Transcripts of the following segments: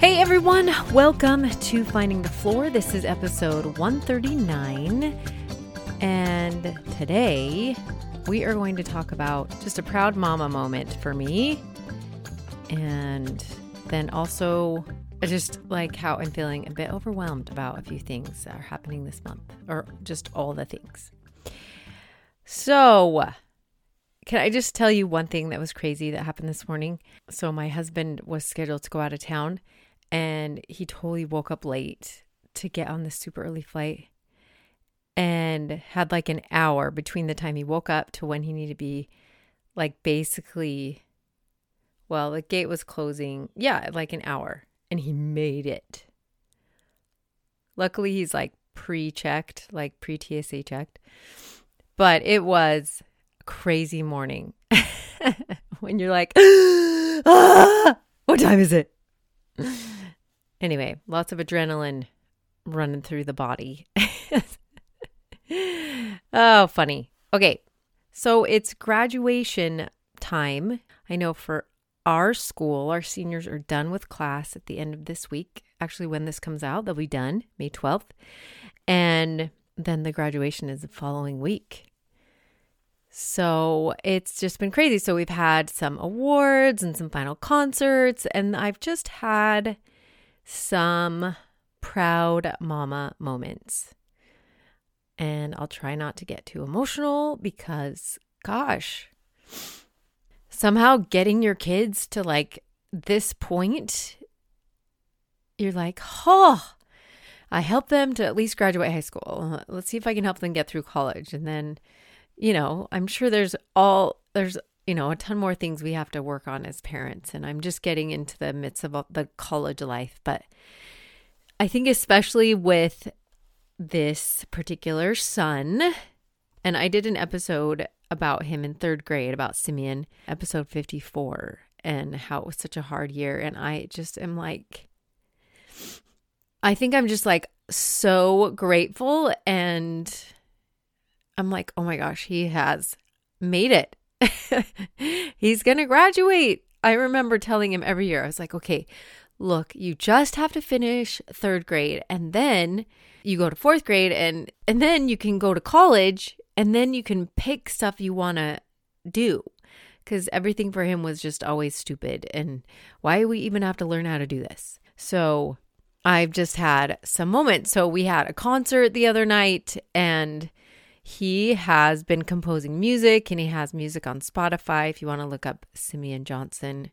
Hey everyone, welcome to Finding the Floor. This is episode 139. And today we are going to talk about just a proud mama moment for me. And then also I just like how I'm feeling a bit overwhelmed about a few things that are happening this month, or just all the things. So, can I just tell you one thing that was crazy that happened this morning? So, my husband was scheduled to go out of town and he totally woke up late to get on the super early flight and had like an hour between the time he woke up to when he needed to be like basically well the gate was closing yeah like an hour and he made it. Luckily he's like pre-checked like pre-tsa checked but it was crazy morning when you're like ah, what time is it Anyway, lots of adrenaline running through the body. oh, funny. Okay. So it's graduation time. I know for our school, our seniors are done with class at the end of this week. Actually, when this comes out, they'll be done May 12th. And then the graduation is the following week. So it's just been crazy. So we've had some awards and some final concerts, and I've just had some proud mama moments. And I'll try not to get too emotional because, gosh, somehow getting your kids to like this point, you're like, oh, I helped them to at least graduate high school. Let's see if I can help them get through college. And then, you know, I'm sure there's all, there's you know, a ton more things we have to work on as parents. And I'm just getting into the midst of the college life. But I think, especially with this particular son, and I did an episode about him in third grade, about Simeon, episode 54, and how it was such a hard year. And I just am like, I think I'm just like so grateful. And I'm like, oh my gosh, he has made it. He's going to graduate. I remember telling him every year, I was like, okay, look, you just have to finish third grade and then you go to fourth grade and and then you can go to college and then you can pick stuff you want to do. Because everything for him was just always stupid and why do we even have to learn how to do this. So i've just had some moments. So we had a concert the other night and he has been composing music and he has music on Spotify. If you want to look up Simeon Johnson,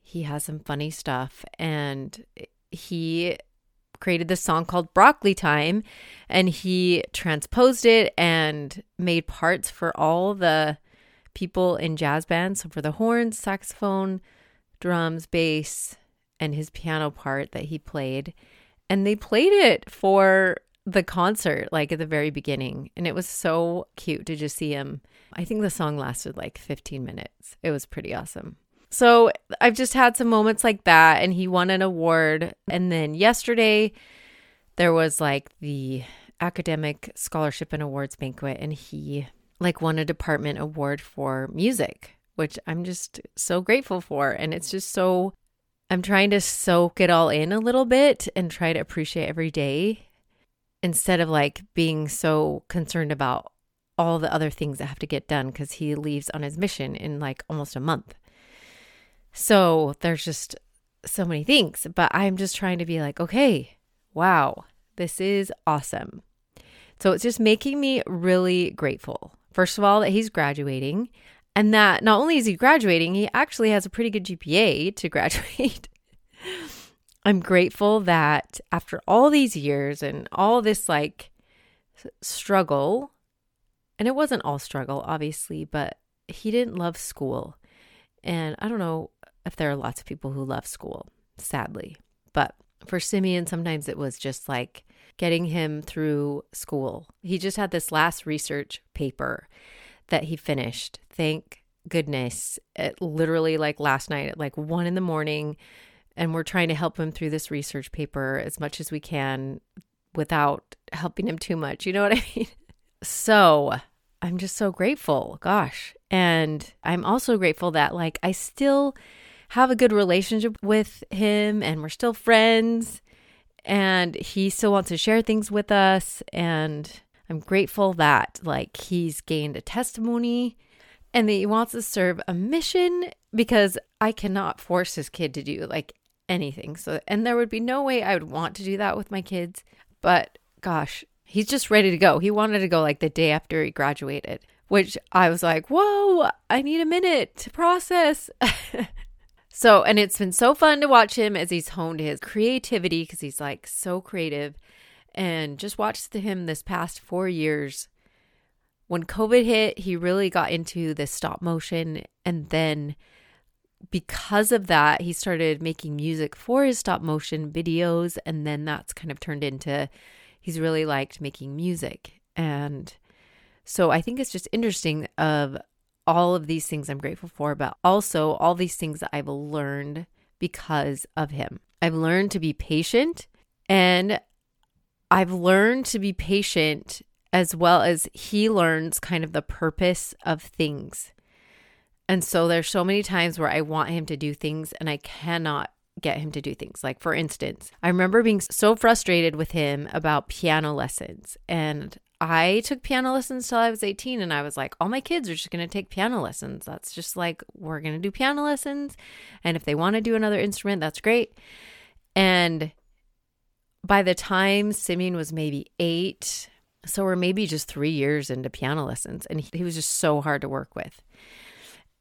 he has some funny stuff. And he created this song called Broccoli Time and he transposed it and made parts for all the people in jazz bands. So for the horns, saxophone, drums, bass, and his piano part that he played. And they played it for the concert like at the very beginning and it was so cute to just see him. I think the song lasted like 15 minutes. It was pretty awesome. So I've just had some moments like that and he won an award and then yesterday there was like the academic scholarship and awards banquet and he like won a department award for music, which I'm just so grateful for and it's just so I'm trying to soak it all in a little bit and try to appreciate every day instead of like being so concerned about all the other things that have to get done because he leaves on his mission in like almost a month. So there's just so many things, but I'm just trying to be like, okay, wow, this is awesome. So it's just making me really grateful. First of all, that he's graduating, and that not only is he graduating, he actually has a pretty good GPA to graduate. I'm grateful that after all these years and all this like struggle, and it wasn't all struggle, obviously, but he didn't love school. And I don't know, if there are lots of people who love school, sadly. But for Simeon, sometimes it was just like getting him through school. He just had this last research paper that he finished. Thank goodness. It literally like last night at like one in the morning. And we're trying to help him through this research paper as much as we can without helping him too much. You know what I mean? So I'm just so grateful. Gosh. And I'm also grateful that like I still have a good relationship with him and we're still friends and he still wants to share things with us and I'm grateful that like he's gained a testimony and that he wants to serve a mission because I cannot force this kid to do like anything. So and there would be no way I would want to do that with my kids, but gosh, he's just ready to go. He wanted to go like the day after he graduated, which I was like, "Whoa, I need a minute to process." so, and it's been so fun to watch him as he's honed his creativity because he's like so creative and just watched him this past four years. When COVID hit, he really got into the stop motion. And then because of that, he started making music for his stop motion videos. And then that's kind of turned into he's really liked making music. And so I think it's just interesting of all of these things I'm grateful for, but also all these things that I've learned because of him. I've learned to be patient and I've learned to be patient as well as he learns kind of the purpose of things. And so there's so many times where I want him to do things and I cannot get him to do things. Like for instance, I remember being so frustrated with him about piano lessons and I took piano lessons till I was 18 and I was like, all my kids are just going to take piano lessons. That's just like, we're going to do piano lessons. And if they want to do another instrument, that's great. And by the time Simeon was maybe eight, so we're maybe just three years into piano lessons, and he, he was just so hard to work with.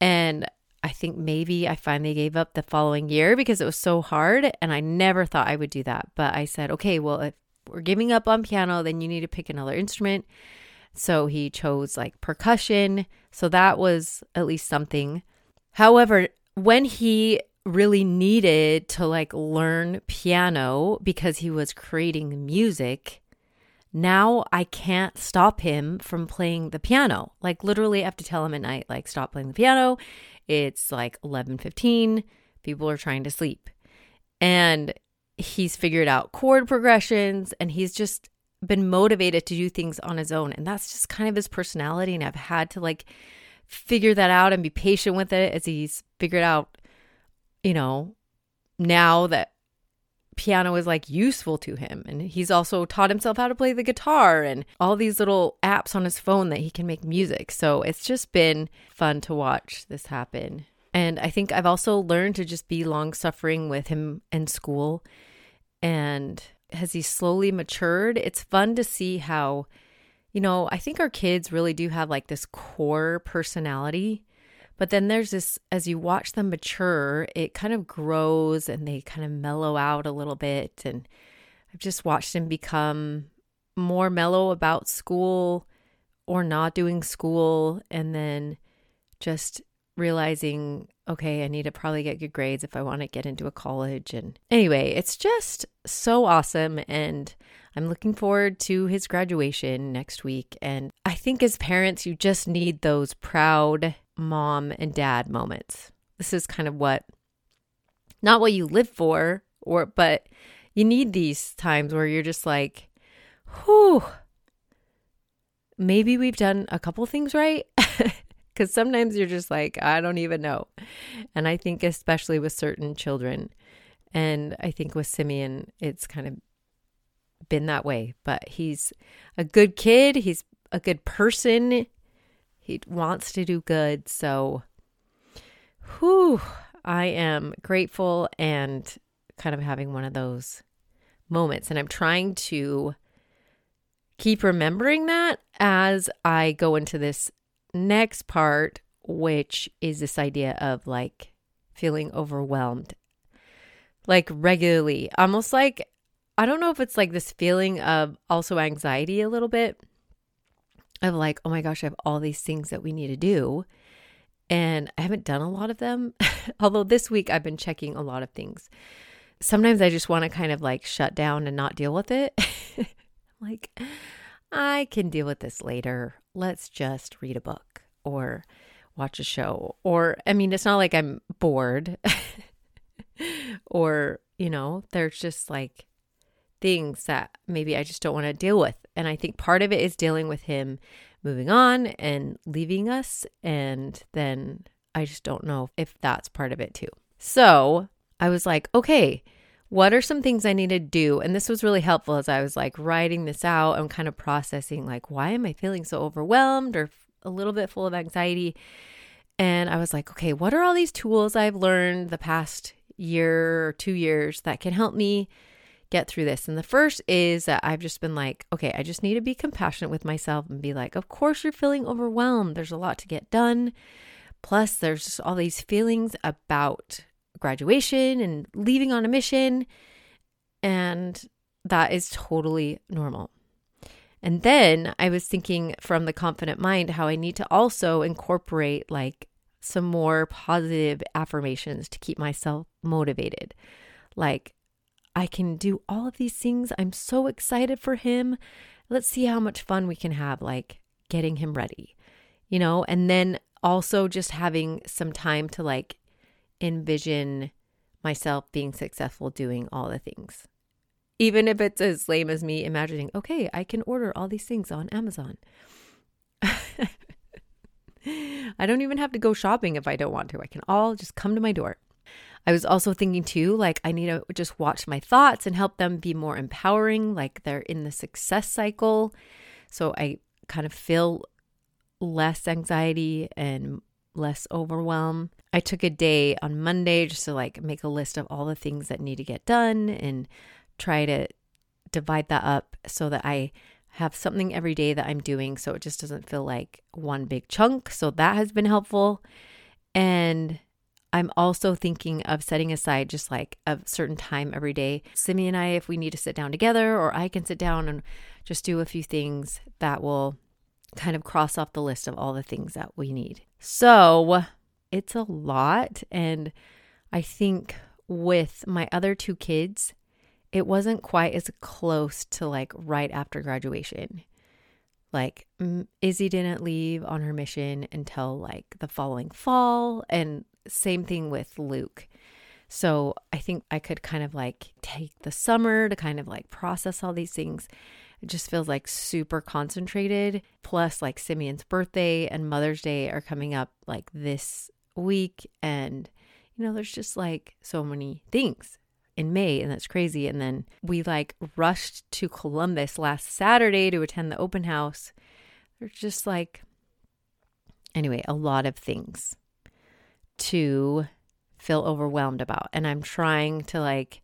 And I think maybe I finally gave up the following year because it was so hard, and I never thought I would do that. But I said, okay, well, if we're giving up on piano, then you need to pick another instrument. So he chose like percussion. So that was at least something. However, when he really needed to like learn piano because he was creating music, now I can't stop him from playing the piano. Like literally I have to tell him at night like stop playing the piano. It's like 11:15. People are trying to sleep. And he's figured out chord progressions and he's just been motivated to do things on his own and that's just kind of his personality and I've had to like figure that out and be patient with it as he's figured out you know, now that piano is like useful to him. And he's also taught himself how to play the guitar and all these little apps on his phone that he can make music. So it's just been fun to watch this happen. And I think I've also learned to just be long suffering with him in school. And as he slowly matured, it's fun to see how, you know, I think our kids really do have like this core personality but then there's this, as you watch them mature, it kind of grows and they kind of mellow out a little bit. And I've just watched them become more mellow about school or not doing school. And then just realizing, okay, I need to probably get good grades if I want to get into a college. And anyway, it's just so awesome. And I'm looking forward to his graduation next week. And I think as parents, you just need those proud mom and dad moments. This is kind of what not what you live for or but you need these times where you're just like, whew, maybe we've done a couple things right. Because sometimes you're just like, I don't even know. And I think, especially with certain children, and I think with Simeon, it's kind of been that way. But he's a good kid, he's a good person, he wants to do good. So, whew, I am grateful and kind of having one of those moments. And I'm trying to keep remembering that as I go into this next part, which is this idea of like feeling overwhelmed, like regularly, almost like I don't know if it's like this feeling of also anxiety a little bit of like, oh my gosh, I have all these things that we need to do. And I haven't done a lot of them, although this week I've been checking a lot of things. Sometimes I just want to kind of like shut down and not deal with it. like, I can deal with this later. Let's just read a book or watch a show. Or, I mean, it's not like I'm bored or, you know, there's just like things that maybe I just don't want to deal with. And I think part of it is dealing with him moving on and leaving us. And then I just don't know if that's part of it too. So I was like, okay, what are some things I need to do? And this was really helpful as I was like writing this out and kind of processing, like, why am I feeling so overwhelmed or a little bit full of anxiety? And I was like, okay, what are all these tools I've learned the past year or two years that can help me get through this? And the first is that I've just been like, okay, I just need to be compassionate with myself and be like, of course you're feeling overwhelmed. There's a lot to get done. Plus, there's just all these feelings about graduation and leaving on a mission. And that is totally normal. And then I was thinking from the confident mind how I need to also incorporate like some more positive affirmations to keep myself motivated. Like, I can do all of these things. I'm so excited for him. Let's see how much fun we can have, like getting him ready, you know? And then also just having some time to like envision myself being successful doing all the things. Even if it's as lame as me imagining, okay, I can order all these things on Amazon. I don't even have to go shopping if I don't want to. I can all just come to my door. I was also thinking too, like, I need to just watch my thoughts and help them be more empowering, like they're in the success cycle. So I kind of feel less anxiety and less overwhelm. I took a day on Monday just to like make a list of all the things that need to get done and try to divide that up so that I have something every day that I'm doing so it just doesn't feel like one big chunk. So that has been helpful. And I'm also thinking of setting aside just like a certain time every day. Simi and I, if we need to sit down together, or I can sit down and just do a few things that will kind of cross off the list of all the things that we need. So it's a lot. And I think with my other two kids, it wasn't quite as close to like right after graduation. Like Izzy didn't leave on her mission until like the following fall, and same thing with Luke. So I think I could kind of like take the summer to kind of like process all these things. It just feels like super concentrated. Plus, like Simeon's birthday and Mother's Day are coming up like this week. And, you know, there's just like so many things in May, and that's crazy. And then we like rushed to Columbus last Saturday to attend the open house. There's just like, anyway, a lot of things to feel overwhelmed about. And I'm trying to like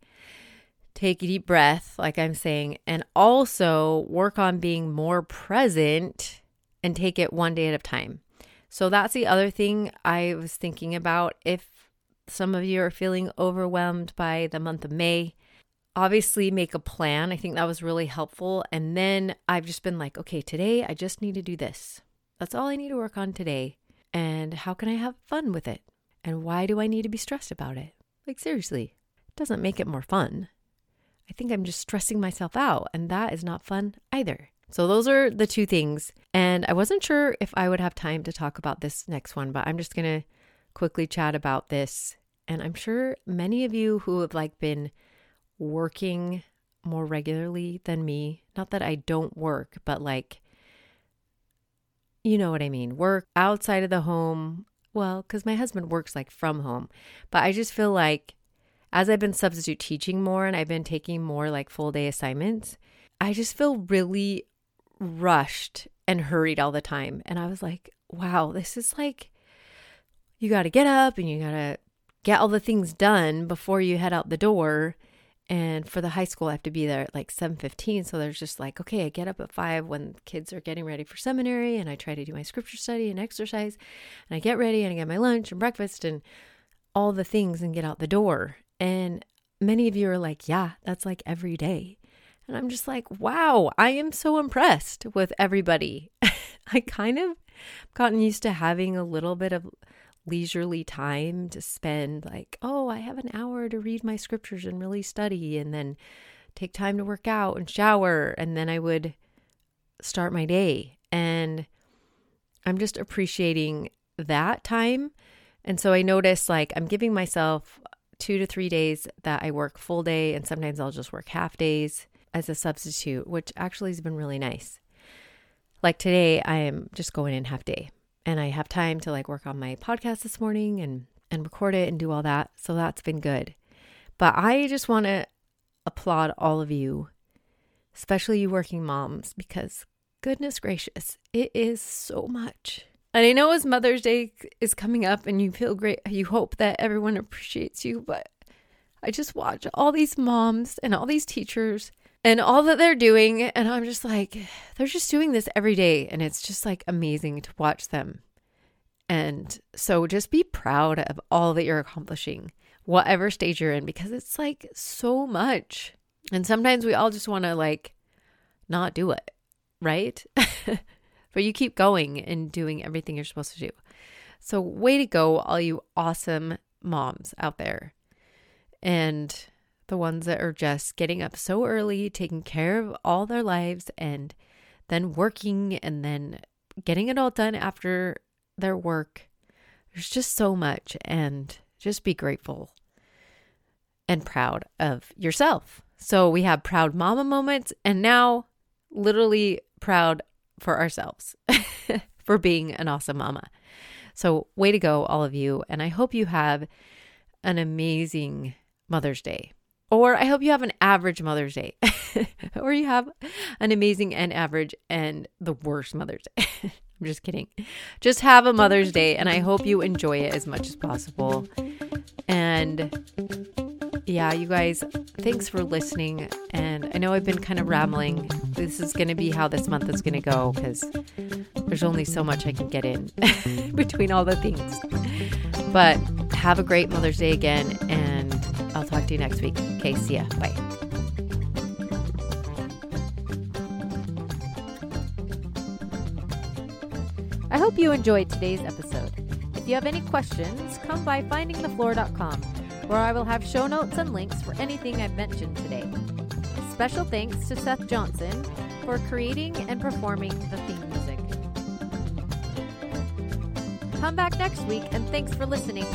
take a deep breath, like I'm saying, and also work on being more present and take it one day at a time. So that's the other thing I was thinking about. If some of you are feeling overwhelmed by the month of May, obviously make a plan. I think that was really helpful. And then I've just been like, okay, today I just need to do this. That's all I need to work on today. And how can I have fun with it? And why do I need to be stressed about it? Like, seriously, it doesn't make it more fun. I think I'm just stressing myself out, and that is not fun either. So, those are the two things. And I wasn't sure if I would have time to talk about this next one, but I'm just going to quickly chat about this. And I'm sure many of you who have like been working more regularly than me, not that I don't work, but like, you know what I mean, work outside of the home. Well, because my husband works like from home, but I just feel like as I've been substitute teaching more and I've been taking more like full day assignments, I just feel really rushed and hurried all the time. And I was like, wow, this is like, you got to get up and you got to get all the things done before you head out the door. And for the high school, I have to be there at like 7:15. So there's just like, okay, I get up at five when kids are getting ready for seminary, and I try to do my scripture study and exercise, and I get ready and I get my lunch and breakfast and all the things and get out the door. And many of you are like, yeah, that's like every day. And I'm just like, wow, I am so impressed with everybody. I kind of gotten used to having a little bit of leisurely time to spend like, oh, I have an hour to read my scriptures and really study and then take time to work out and shower and then I would start my day. And I'm just appreciating that time. And so I notice like I'm giving myself two to three days that I work full day, and sometimes I'll just work half days as a substitute, which actually has been really nice. Like today, I am just going in half day and I have time to like work on my podcast this morning and and record it and do all that. So that's been good. But I just want to applaud all of you, especially you working moms because goodness gracious, it is so much. And I know as Mother's Day is coming up and you feel great, you hope that everyone appreciates you, but I just watch all these moms and all these teachers and all that they're doing. And I'm just like, they're just doing this every day. And it's just like amazing to watch them. And so just be proud of all that you're accomplishing, whatever stage you're in, because it's like so much. And sometimes we all just want to like not do it, right? but you keep going and doing everything you're supposed to do. So, way to go, all you awesome moms out there. And the ones that are just getting up so early, taking care of all their lives, and then working and then getting it all done after their work. There's just so much, and just be grateful and proud of yourself. So, we have proud mama moments, and now literally proud for ourselves for being an awesome mama. So, way to go, all of you. And I hope you have an amazing Mother's Day. Or I hope you have an average Mother's Day. or you have an amazing and average and the worst Mother's Day. I'm just kidding. Just have a Mother's Day and I hope you enjoy it as much as possible. And yeah, you guys, thanks for listening. And I know I've been kind of rambling. This is going to be how this month is going to go because there's only so much I can get in between all the things. But have a great Mother's Day again. And talk to you next week. Okay, see ya. Bye. I hope you enjoyed today's episode. If you have any questions, come by findingthefloor.com where I will have show notes and links for anything I've mentioned today. Special thanks to Seth Johnson for creating and performing the theme music. Come back next week and thanks for listening.